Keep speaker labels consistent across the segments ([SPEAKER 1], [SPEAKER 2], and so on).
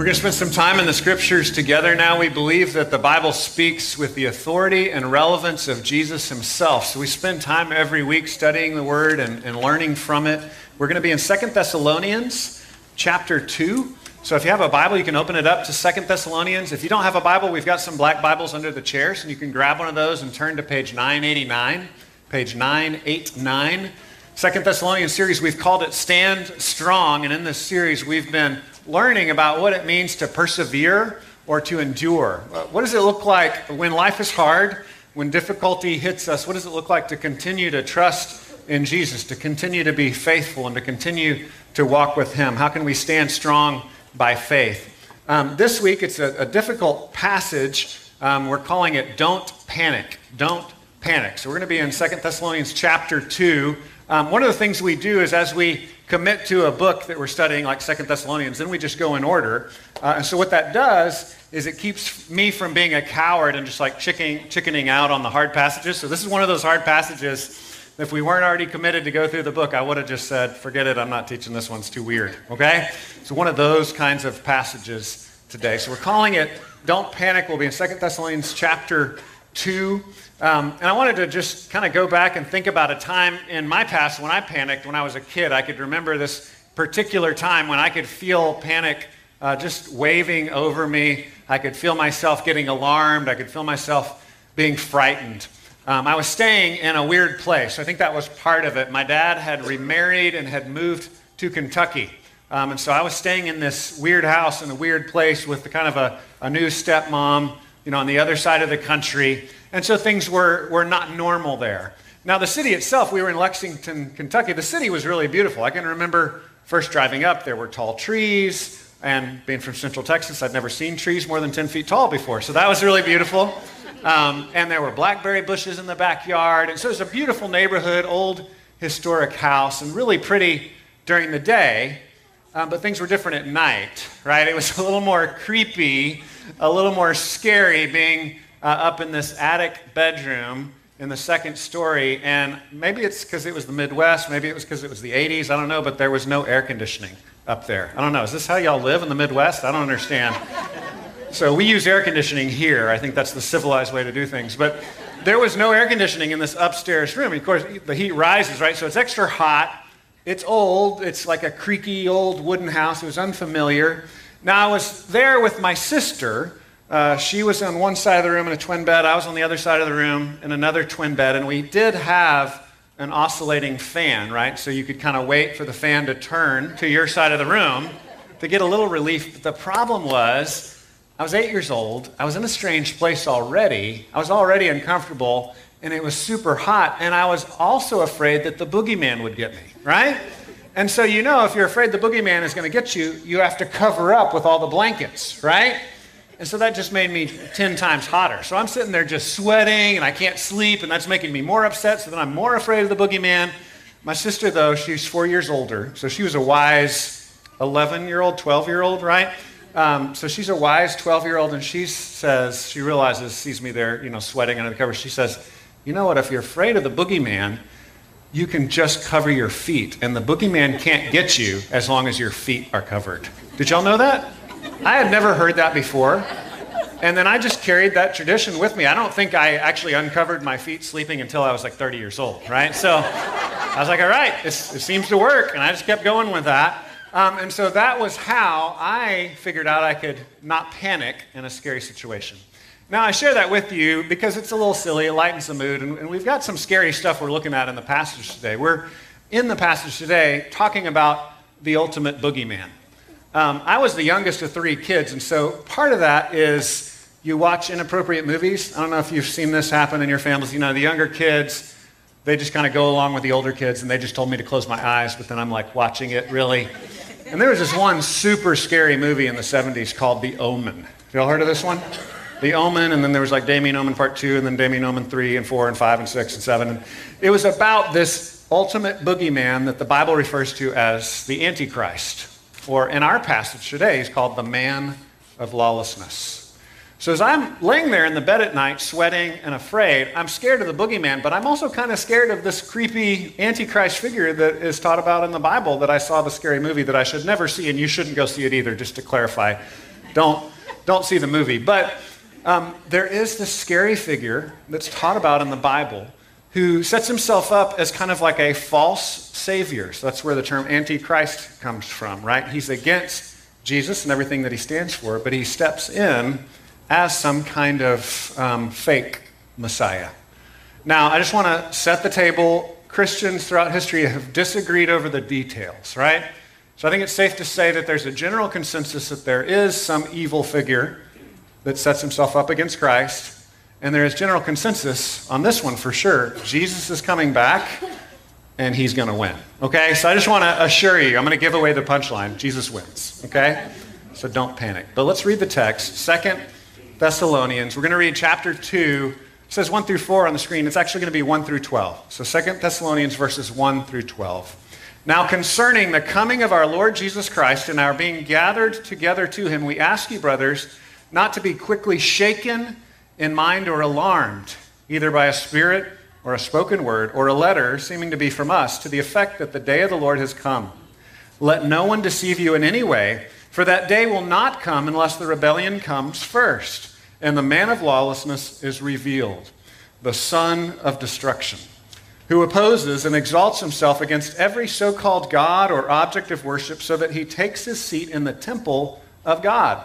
[SPEAKER 1] We're going to spend some time in the scriptures together now. We believe that the Bible speaks with the authority and relevance of Jesus himself. So we spend time every week studying the word and, and learning from it. We're going to be in Second Thessalonians chapter 2. So if you have a Bible, you can open it up to Second Thessalonians. If you don't have a Bible, we've got some black Bibles under the chairs, and you can grab one of those and turn to page 989. Page 989. Second Thessalonians series, we've called it Stand Strong. And in this series, we've been learning about what it means to persevere or to endure. What does it look like when life is hard, when difficulty hits us? What does it look like to continue to trust in Jesus, to continue to be faithful, and to continue to walk with Him? How can we stand strong by faith? Um, this week, it's a, a difficult passage. Um, we're calling it Don't Panic. Don't Panic. So we're going to be in Second Thessalonians chapter 2. Um, one of the things we do is as we commit to a book that we're studying, like Second Thessalonians, then we just go in order. Uh, and so what that does is it keeps me from being a coward and just like chickening, chickening out on the hard passages. So this is one of those hard passages. If we weren't already committed to go through the book, I would have just said, forget it, I'm not teaching this one, it's too weird. Okay? So one of those kinds of passages today. So we're calling it Don't Panic. We'll be in Second Thessalonians chapter 2. Um, and I wanted to just kind of go back and think about a time in my past when I panicked when I was a kid. I could remember this particular time when I could feel panic uh, just waving over me. I could feel myself getting alarmed. I could feel myself being frightened. Um, I was staying in a weird place. I think that was part of it. My dad had remarried and had moved to Kentucky. Um, and so I was staying in this weird house in a weird place with the kind of a, a new stepmom, you know, on the other side of the country. And so things were, were not normal there. Now, the city itself, we were in Lexington, Kentucky. The city was really beautiful. I can remember first driving up, there were tall trees. And being from Central Texas, I'd never seen trees more than 10 feet tall before. So that was really beautiful. Um, and there were blackberry bushes in the backyard. And so it was a beautiful neighborhood, old historic house, and really pretty during the day. Um, but things were different at night, right? It was a little more creepy, a little more scary being uh, up in this attic bedroom in the second story. And maybe it's because it was the Midwest, maybe it was because it was the 80s, I don't know, but there was no air conditioning up there. I don't know. Is this how y'all live in the Midwest? I don't understand. so we use air conditioning here. I think that's the civilized way to do things. But there was no air conditioning in this upstairs room. Of course, the heat rises, right? So it's extra hot. It's old. It's like a creaky old wooden house. It was unfamiliar. Now, I was there with my sister, uh, she was on one side of the room in a twin bed. I was on the other side of the room in another twin bed. And we did have an oscillating fan, right? So you could kind of wait for the fan to turn to your side of the room to get a little relief. But the problem was, I was eight years old. I was in a strange place already. I was already uncomfortable, and it was super hot. And I was also afraid that the boogeyman would get me, right? And so, you know, if you're afraid the boogeyman is going to get you, you have to cover up with all the blankets, right? And so that just made me 10 times hotter. So I'm sitting there just sweating and I can't sleep, and that's making me more upset. So then I'm more afraid of the boogeyman. My sister, though, she's four years older. So she was a wise 11 year old, 12 year old, right? Um, so she's a wise 12 year old, and she says, she realizes, sees me there, you know, sweating under the covers. She says, You know what? If you're afraid of the boogeyman, you can just cover your feet, and the boogeyman can't get you as long as your feet are covered. Did y'all know that? I had never heard that before. And then I just carried that tradition with me. I don't think I actually uncovered my feet sleeping until I was like 30 years old, right? So I was like, all right, this, it seems to work. And I just kept going with that. Um, and so that was how I figured out I could not panic in a scary situation. Now, I share that with you because it's a little silly, it lightens the mood, and, and we've got some scary stuff we're looking at in the passage today. We're in the passage today talking about the ultimate boogeyman. Um, I was the youngest of three kids, and so part of that is you watch inappropriate movies. I don't know if you've seen this happen in your families. You know, the younger kids, they just kind of go along with the older kids, and they just told me to close my eyes, but then I'm like watching it really. And there was this one super scary movie in the 70s called The Omen. Have y'all heard of this one? The Omen, and then there was like Damien Omen Part 2, and then Damien Omen 3, and 4, and 5, and 6, and 7. And it was about this ultimate boogeyman that the Bible refers to as the Antichrist or in our passage today, he's called the man of lawlessness. So as I'm laying there in the bed at night, sweating and afraid, I'm scared of the boogeyman, but I'm also kind of scared of this creepy antichrist figure that is taught about in the Bible that I saw the scary movie that I should never see, and you shouldn't go see it either, just to clarify. don't, don't see the movie. But um, there is this scary figure that's taught about in the Bible who sets himself up as kind of like a false savior. So that's where the term antichrist comes from, right? He's against Jesus and everything that he stands for, but he steps in as some kind of um, fake Messiah. Now, I just want to set the table. Christians throughout history have disagreed over the details, right? So I think it's safe to say that there's a general consensus that there is some evil figure that sets himself up against Christ. And there is general consensus on this one for sure. Jesus is coming back and he's going to win. Okay? So I just want to assure you, I'm going to give away the punchline. Jesus wins. Okay? So don't panic. But let's read the text. Second Thessalonians. We're going to read chapter 2. It says 1 through 4 on the screen. It's actually going to be 1 through 12. So Second Thessalonians verses 1 through 12. Now, concerning the coming of our Lord Jesus Christ and our being gathered together to him, we ask you, brothers, not to be quickly shaken in mind or alarmed, either by a spirit or a spoken word or a letter seeming to be from us, to the effect that the day of the Lord has come. Let no one deceive you in any way, for that day will not come unless the rebellion comes first, and the man of lawlessness is revealed, the son of destruction, who opposes and exalts himself against every so called God or object of worship, so that he takes his seat in the temple of God,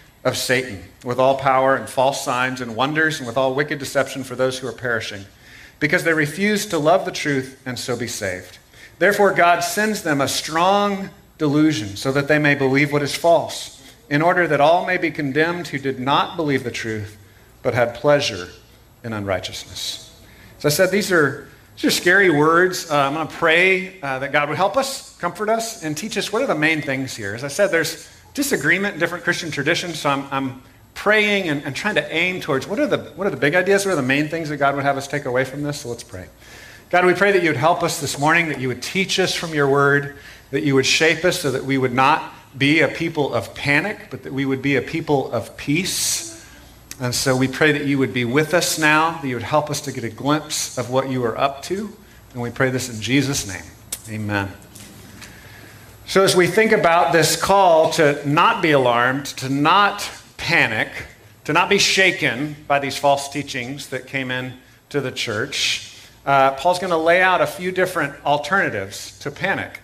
[SPEAKER 1] of Satan, with all power and false signs and wonders, and with all wicked deception for those who are perishing because they refuse to love the truth and so be saved. Therefore, God sends them a strong delusion so that they may believe what is false, in order that all may be condemned who did not believe the truth, but had pleasure in unrighteousness. So I said, these are, these are scary words. Uh, I'm going to pray uh, that God would help us, comfort us, and teach us what are the main things here. As I said, there's disagreement in different Christian traditions, so I'm, I'm praying and, and trying to aim towards what are, the, what are the big ideas? What are the main things that God would have us take away from this? So let's pray. God, we pray that you would help us this morning, that you would teach us from your word, that you would shape us so that we would not be a people of panic, but that we would be a people of peace. And so we pray that you would be with us now, that you would help us to get a glimpse of what you are up to. And we pray this in Jesus' name. Amen. So, as we think about this call to not be alarmed, to not panic, to not be shaken by these false teachings that came in to the church, uh, Paul's going to lay out a few different alternatives to panic.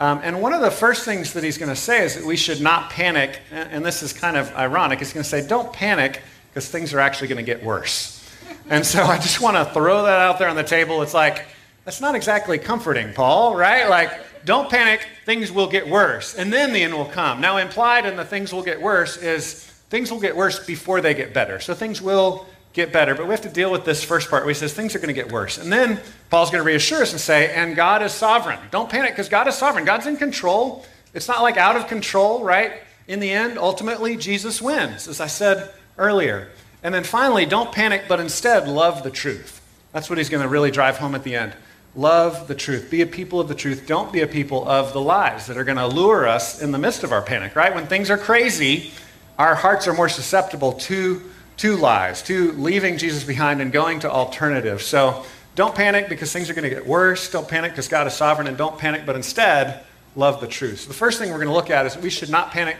[SPEAKER 1] Um, and one of the first things that he's going to say is that we should not panic, and this is kind of ironic. He's going to say, don't panic because things are actually going to get worse. And so I just want to throw that out there on the table. It's like, that's not exactly comforting, Paul, right? Like, don't panic, things will get worse, and then the end will come. Now, implied in the things will get worse is things will get worse before they get better. So things will get better, but we have to deal with this first part where he says things are going to get worse. And then Paul's going to reassure us and say, and God is sovereign. Don't panic because God is sovereign. God's in control. It's not like out of control, right? In the end, ultimately, Jesus wins, as I said earlier. And then finally, don't panic, but instead love the truth. That's what he's going to really drive home at the end. Love the truth. Be a people of the truth. Don't be a people of the lies that are going to lure us in the midst of our panic, right? When things are crazy, our hearts are more susceptible to, to lies, to leaving Jesus behind and going to alternatives. So don't panic because things are going to get worse. Don't panic because God is sovereign. And don't panic, but instead, love the truth. So the first thing we're going to look at is we should not panic.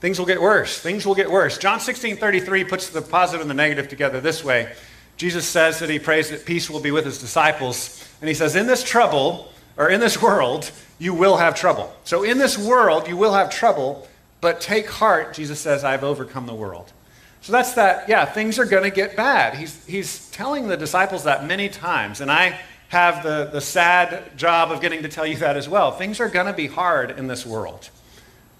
[SPEAKER 1] Things will get worse. Things will get worse. John 16 33 puts the positive and the negative together this way. Jesus says that he prays that peace will be with his disciples. And he says, In this trouble, or in this world, you will have trouble. So in this world, you will have trouble, but take heart, Jesus says, I've overcome the world. So that's that, yeah, things are going to get bad. He's, he's telling the disciples that many times. And I have the, the sad job of getting to tell you that as well. Things are going to be hard in this world.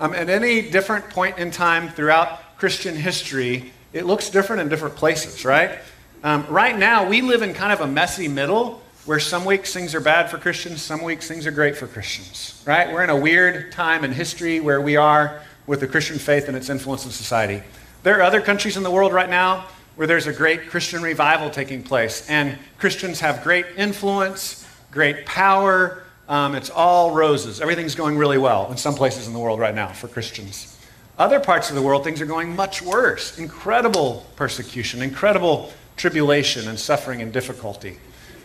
[SPEAKER 1] Um, at any different point in time throughout Christian history, it looks different in different places, right? Um, right now, we live in kind of a messy middle where some weeks things are bad for Christians, some weeks things are great for Christians, right? We're in a weird time in history where we are with the Christian faith and its influence in society. There are other countries in the world right now where there's a great Christian revival taking place, and Christians have great influence, great power. Um, it's all roses. Everything's going really well in some places in the world right now for Christians. Other parts of the world, things are going much worse. Incredible persecution, incredible tribulation and suffering and difficulty.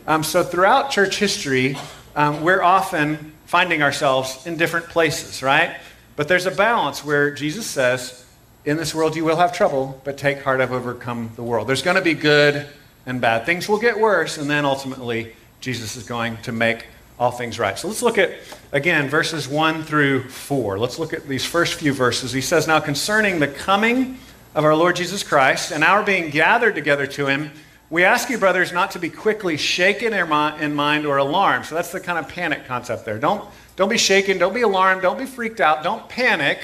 [SPEAKER 1] Um, so, throughout church history, um, we're often finding ourselves in different places, right? But there's a balance where Jesus says, In this world you will have trouble, but take heart, I've overcome the world. There's going to be good and bad. Things will get worse, and then ultimately, Jesus is going to make all things right. So let's look at, again, verses 1 through 4. Let's look at these first few verses. He says, Now concerning the coming of our Lord Jesus Christ and our being gathered together to him, we ask you, brothers, not to be quickly shaken in mind or alarmed. So that's the kind of panic concept there. Don't, don't be shaken, don't be alarmed, don't be freaked out, don't panic.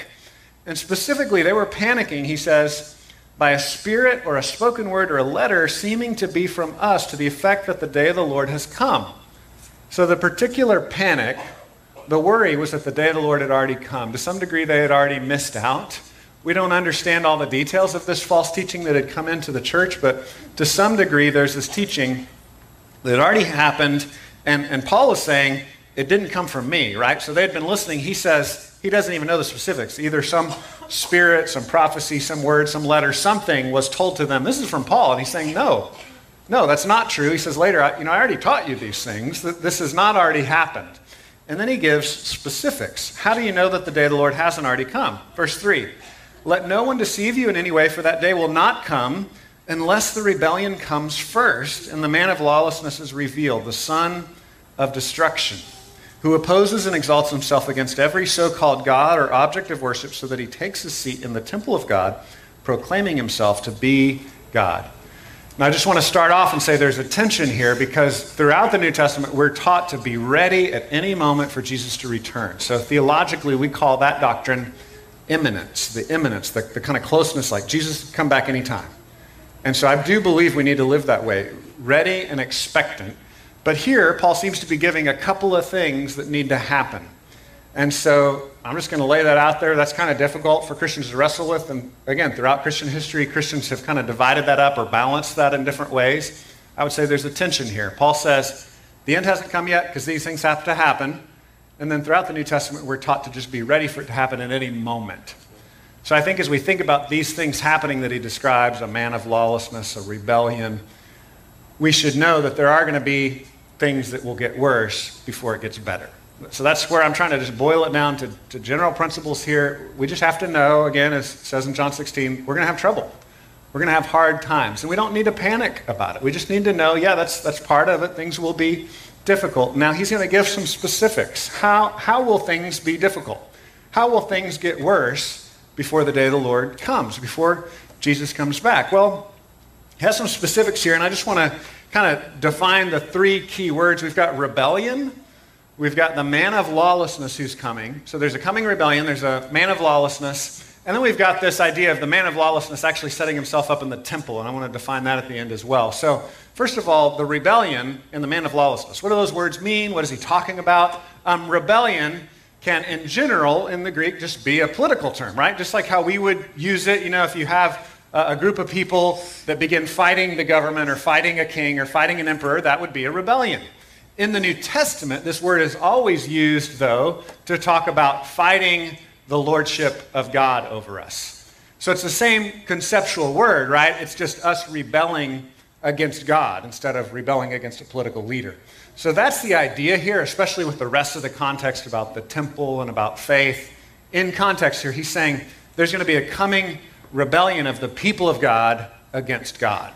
[SPEAKER 1] And specifically, they were panicking, he says, by a spirit or a spoken word or a letter seeming to be from us to the effect that the day of the Lord has come. So the particular panic, the worry was that the day of the Lord had already come. To some degree, they had already missed out. We don't understand all the details of this false teaching that had come into the church, but to some degree, there's this teaching that had already happened. And, and Paul is saying, it didn't come from me, right? So they had been listening. He says, he doesn't even know the specifics. Either some spirit, some prophecy, some word, some letter, something was told to them. This is from Paul. And he's saying, no, no, that's not true. He says later, you know, I already taught you these things. This has not already happened. And then he gives specifics. How do you know that the day of the Lord hasn't already come? Verse 3 Let no one deceive you in any way, for that day will not come unless the rebellion comes first and the man of lawlessness is revealed, the son of destruction, who opposes and exalts himself against every so called God or object of worship, so that he takes his seat in the temple of God, proclaiming himself to be God. Now, I just want to start off and say there's a tension here because throughout the New Testament, we're taught to be ready at any moment for Jesus to return. So theologically, we call that doctrine imminence, the imminence, the, the kind of closeness like Jesus come back anytime. And so I do believe we need to live that way, ready and expectant. But here, Paul seems to be giving a couple of things that need to happen. And so I'm just going to lay that out there. That's kind of difficult for Christians to wrestle with. And again, throughout Christian history, Christians have kind of divided that up or balanced that in different ways. I would say there's a tension here. Paul says the end hasn't come yet because these things have to happen. And then throughout the New Testament, we're taught to just be ready for it to happen at any moment. So I think as we think about these things happening that he describes a man of lawlessness, a rebellion we should know that there are going to be things that will get worse before it gets better. So that's where I'm trying to just boil it down to, to general principles here. We just have to know, again, as it says in John 16, we're going to have trouble. We're going to have hard times. And we don't need to panic about it. We just need to know, yeah, that's, that's part of it. Things will be difficult. Now, he's going to give some specifics. How, how will things be difficult? How will things get worse before the day of the Lord comes, before Jesus comes back? Well, he has some specifics here, and I just want to kind of define the three key words. We've got rebellion We've got the man of lawlessness who's coming. So there's a coming rebellion, there's a man of lawlessness, and then we've got this idea of the man of lawlessness actually setting himself up in the temple, and I want to define that at the end as well. So, first of all, the rebellion and the man of lawlessness. What do those words mean? What is he talking about? Um, rebellion can, in general, in the Greek, just be a political term, right? Just like how we would use it, you know, if you have a group of people that begin fighting the government or fighting a king or fighting an emperor, that would be a rebellion. In the New Testament, this word is always used, though, to talk about fighting the lordship of God over us. So it's the same conceptual word, right? It's just us rebelling against God instead of rebelling against a political leader. So that's the idea here, especially with the rest of the context about the temple and about faith. In context here, he's saying there's going to be a coming rebellion of the people of God against God.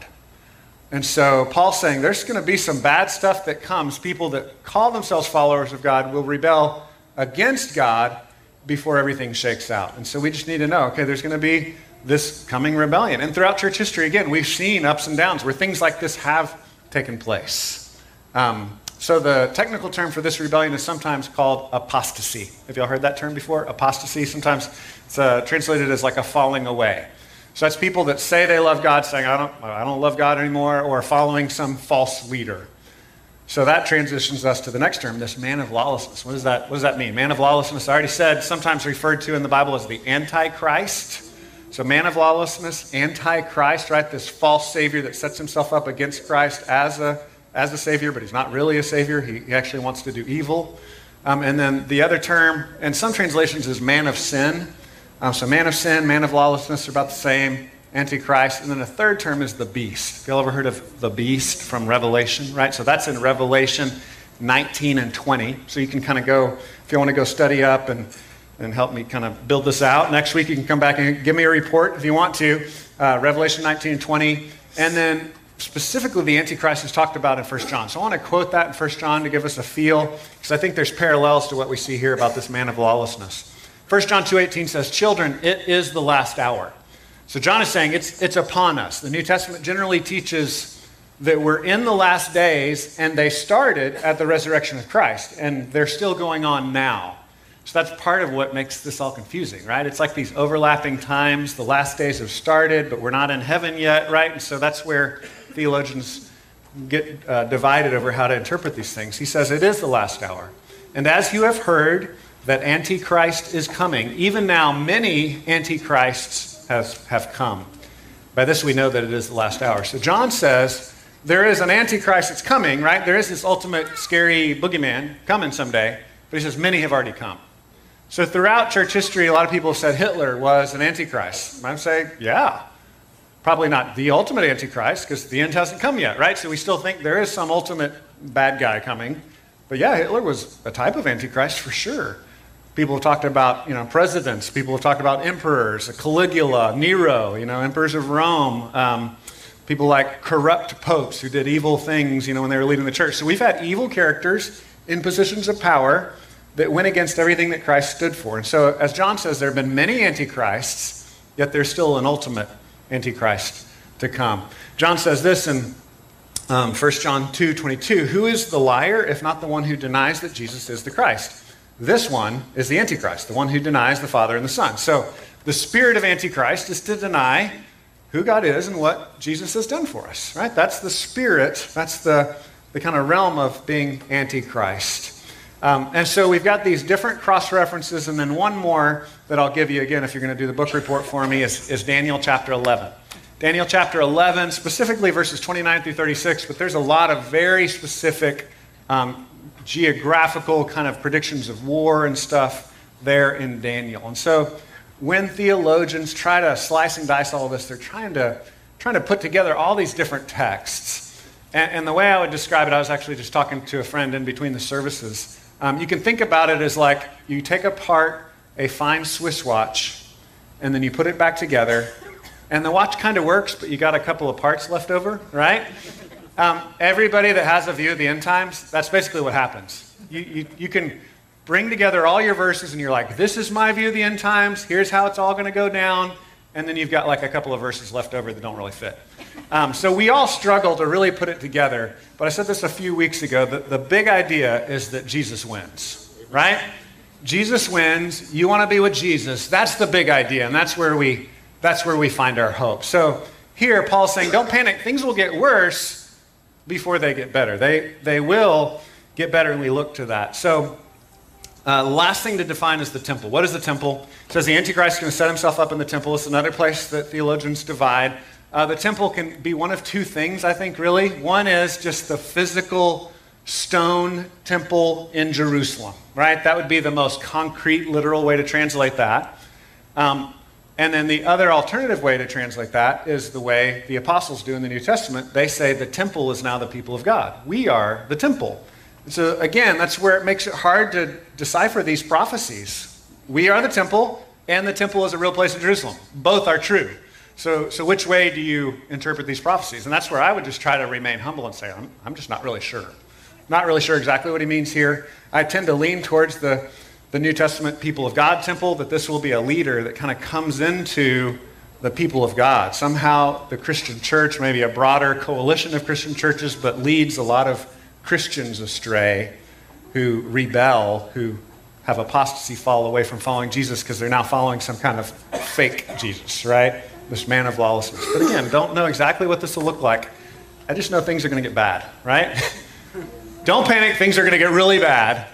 [SPEAKER 1] And so Paul's saying there's going to be some bad stuff that comes. People that call themselves followers of God will rebel against God before everything shakes out. And so we just need to know okay, there's going to be this coming rebellion. And throughout church history, again, we've seen ups and downs where things like this have taken place. Um, so the technical term for this rebellion is sometimes called apostasy. Have y'all heard that term before? Apostasy. Sometimes it's uh, translated as like a falling away. So that's people that say they love God, saying, I don't, I don't love God anymore, or following some false leader. So that transitions us to the next term, this man of lawlessness. What does that, what does that mean? Man of lawlessness, I already said, sometimes referred to in the Bible as the Antichrist. So, man of lawlessness, antichrist, right? This false savior that sets himself up against Christ as a, as a savior, but he's not really a savior. He, he actually wants to do evil. Um, and then the other term, in some translations, is man of sin. Um, so, man of sin, man of lawlessness are about the same. Antichrist. And then the third term is the beast. Have y'all ever heard of the beast from Revelation, right? So that's in Revelation 19 and 20. So you can kind of go, if you want to go study up and, and help me kind of build this out. Next week you can come back and give me a report if you want to. Uh, Revelation 19 and 20. And then specifically the Antichrist is talked about in 1 John. So I want to quote that in 1 John to give us a feel, because I think there's parallels to what we see here about this man of lawlessness. 1 John 2.18 says, Children, it is the last hour. So John is saying it's, it's upon us. The New Testament generally teaches that we're in the last days and they started at the resurrection of Christ and they're still going on now. So that's part of what makes this all confusing, right? It's like these overlapping times. The last days have started, but we're not in heaven yet, right? And so that's where theologians get uh, divided over how to interpret these things. He says it is the last hour. And as you have heard that Antichrist is coming, even now many Antichrists has, have come. By this we know that it is the last hour. So John says there is an antichrist that's coming, right? There is this ultimate scary boogeyman coming someday, but he says many have already come. So throughout church history, a lot of people have said Hitler was an antichrist. I say, yeah, probably not the ultimate antichrist because the end hasn't come yet, right? So we still think there is some ultimate bad guy coming. But yeah, Hitler was a type of antichrist for sure. People have talked about, you know, presidents. People have talked about emperors, Caligula, Nero, you know, emperors of Rome. Um, people like corrupt popes who did evil things, you know, when they were leading the church. So we've had evil characters in positions of power that went against everything that Christ stood for. And so, as John says, there have been many antichrists, yet there's still an ultimate antichrist to come. John says this in um, 1 John 2 22 Who is the liar if not the one who denies that Jesus is the Christ? This one is the Antichrist, the one who denies the Father and the Son. So, the spirit of Antichrist is to deny who God is and what Jesus has done for us, right? That's the spirit, that's the, the kind of realm of being Antichrist. Um, and so we've got these different cross references, and then one more that I'll give you again if you're going to do the book report for me is, is Daniel chapter 11. Daniel chapter 11, specifically verses 29 through 36, but there's a lot of very specific um, geographical kind of predictions of war and stuff there in Daniel. And so when theologians try to slice and dice all this, they're trying to, trying to put together all these different texts. And, and the way I would describe it, I was actually just talking to a friend in between the services. Um, you can think about it as like you take apart a fine Swiss watch and then you put it back together, and the watch kind of works, but you got a couple of parts left over, right? Um, everybody that has a view of the end times, that's basically what happens. You, you, you can bring together all your verses and you're like, this is my view of the end times, here's how it's all going to go down, and then you've got like a couple of verses left over that don't really fit. Um, so we all struggle to really put it together, but I said this a few weeks ago. The, the big idea is that Jesus wins, right? Jesus wins. You want to be with Jesus. That's the big idea, and that's where we that's where we find our hope. So here, Paul's saying, don't panic. Things will get worse before they get better. They they will get better, and we look to that. So uh, last thing to define is the temple. What is the temple? It says the Antichrist is going to set himself up in the temple. It's another place that theologians divide. Uh, the temple can be one of two things, I think, really. One is just the physical stone temple in Jerusalem, right? That would be the most concrete, literal way to translate that. Um, and then the other alternative way to translate that is the way the apostles do in the New Testament. They say the temple is now the people of God. We are the temple. So again, that's where it makes it hard to decipher these prophecies. We are the temple, and the temple is a real place in Jerusalem. Both are true. So, so which way do you interpret these prophecies? And that's where I would just try to remain humble and say, I'm, I'm just not really sure. Not really sure exactly what he means here. I tend to lean towards the, the New Testament people of God temple, that this will be a leader that kind of comes into the people of God. Somehow the Christian church, maybe a broader coalition of Christian churches, but leads a lot of Christians astray who rebel, who have apostasy fall away from following Jesus because they're now following some kind of fake Jesus, right? This man of lawlessness. But again, don't know exactly what this will look like. I just know things are going to get bad, right? don't panic, things are going to get really bad.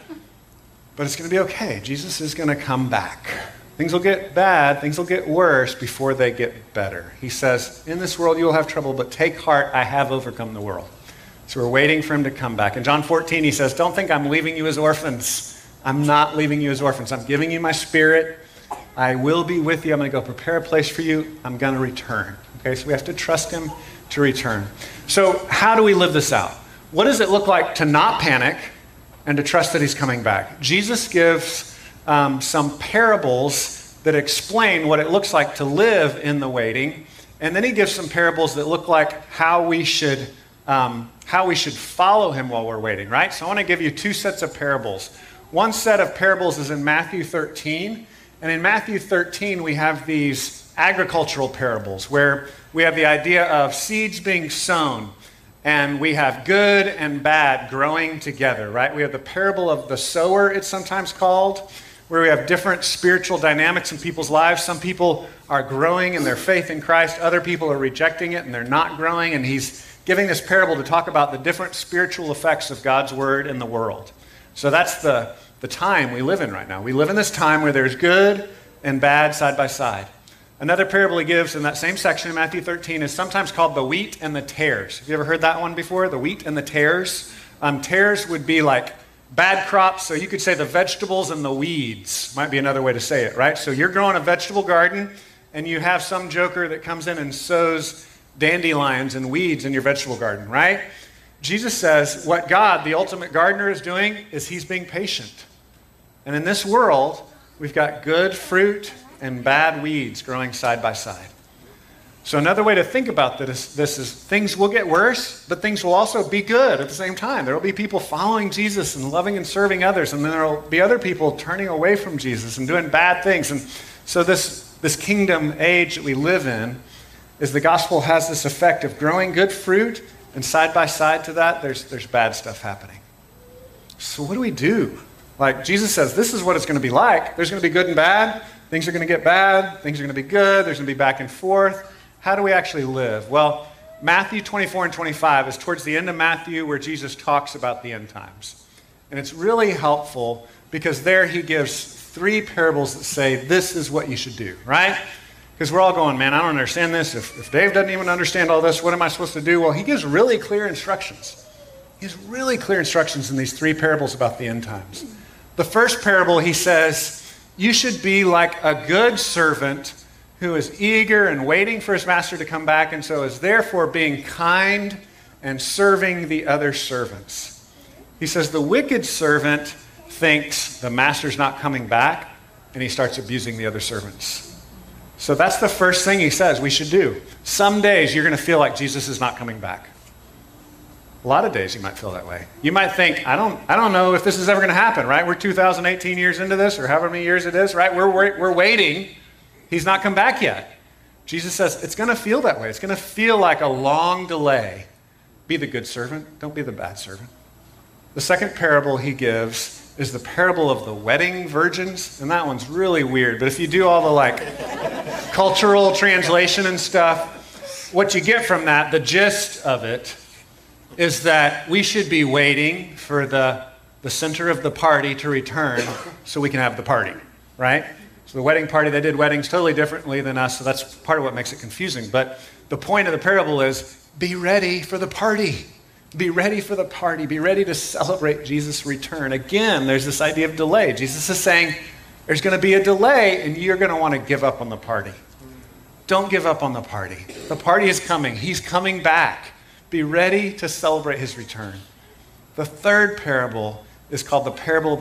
[SPEAKER 1] But it's going to be okay. Jesus is going to come back. Things will get bad, things will get worse before they get better. He says, In this world you will have trouble, but take heart, I have overcome the world. So we're waiting for him to come back. In John 14, he says, Don't think I'm leaving you as orphans. I'm not leaving you as orphans. I'm giving you my spirit. I will be with you. I'm going to go prepare a place for you. I'm going to return. Okay, so we have to trust him to return. So, how do we live this out? What does it look like to not panic and to trust that he's coming back? Jesus gives um, some parables that explain what it looks like to live in the waiting. And then he gives some parables that look like how we should, um, how we should follow him while we're waiting, right? So I want to give you two sets of parables. One set of parables is in Matthew 13. And in Matthew 13, we have these agricultural parables where we have the idea of seeds being sown and we have good and bad growing together, right? We have the parable of the sower, it's sometimes called, where we have different spiritual dynamics in people's lives. Some people are growing in their faith in Christ, other people are rejecting it and they're not growing. And he's giving this parable to talk about the different spiritual effects of God's word in the world. So that's the, the time we live in right now. We live in this time where there's good and bad side by side. Another parable he gives in that same section in Matthew 13 is sometimes called the wheat and the tares. Have you ever heard that one before? The wheat and the tares? Um, tares would be like bad crops, so you could say the vegetables and the weeds, might be another way to say it, right? So you're growing a vegetable garden, and you have some joker that comes in and sows dandelions and weeds in your vegetable garden, right? Jesus says what God, the ultimate gardener, is doing is he's being patient. And in this world, we've got good fruit and bad weeds growing side by side. So, another way to think about this, this is things will get worse, but things will also be good at the same time. There will be people following Jesus and loving and serving others, and then there will be other people turning away from Jesus and doing bad things. And so, this, this kingdom age that we live in is the gospel has this effect of growing good fruit, and side by side to that, there's, there's bad stuff happening. So, what do we do? Like Jesus says, this is what it's going to be like. There's going to be good and bad. Things are going to get bad, things are going to be good, there's going to be back and forth. How do we actually live? Well, Matthew 24 and 25 is towards the end of Matthew where Jesus talks about the end times. And it's really helpful because there he gives three parables that say this is what you should do, right? Because we're all going, man, I don't understand this. If, if Dave doesn't even understand all this, what am I supposed to do? Well, he gives really clear instructions. He really clear instructions in these three parables about the end times. The first parable, he says, you should be like a good servant who is eager and waiting for his master to come back, and so is therefore being kind and serving the other servants. He says the wicked servant thinks the master's not coming back, and he starts abusing the other servants. So that's the first thing he says we should do. Some days you're going to feel like Jesus is not coming back. A lot of days you might feel that way. You might think, I don't, I don't know if this is ever going to happen, right? We're 2018 years into this, or however many years it is, right? We're, we're, we're waiting. He's not come back yet. Jesus says it's going to feel that way. It's going to feel like a long delay. Be the good servant, don't be the bad servant. The second parable he gives is the parable of the wedding virgins, and that one's really weird. But if you do all the like cultural translation and stuff, what you get from that, the gist of it, is that we should be waiting for the, the center of the party to return so we can have the party, right? So the wedding party, they did weddings totally differently than us, so that's part of what makes it confusing. But the point of the parable is be ready for the party. Be ready for the party. Be ready to celebrate Jesus' return. Again, there's this idea of delay. Jesus is saying there's going to be a delay, and you're going to want to give up on the party. Don't give up on the party. The party is coming, He's coming back. Be ready to celebrate his return. The third parable is called the parable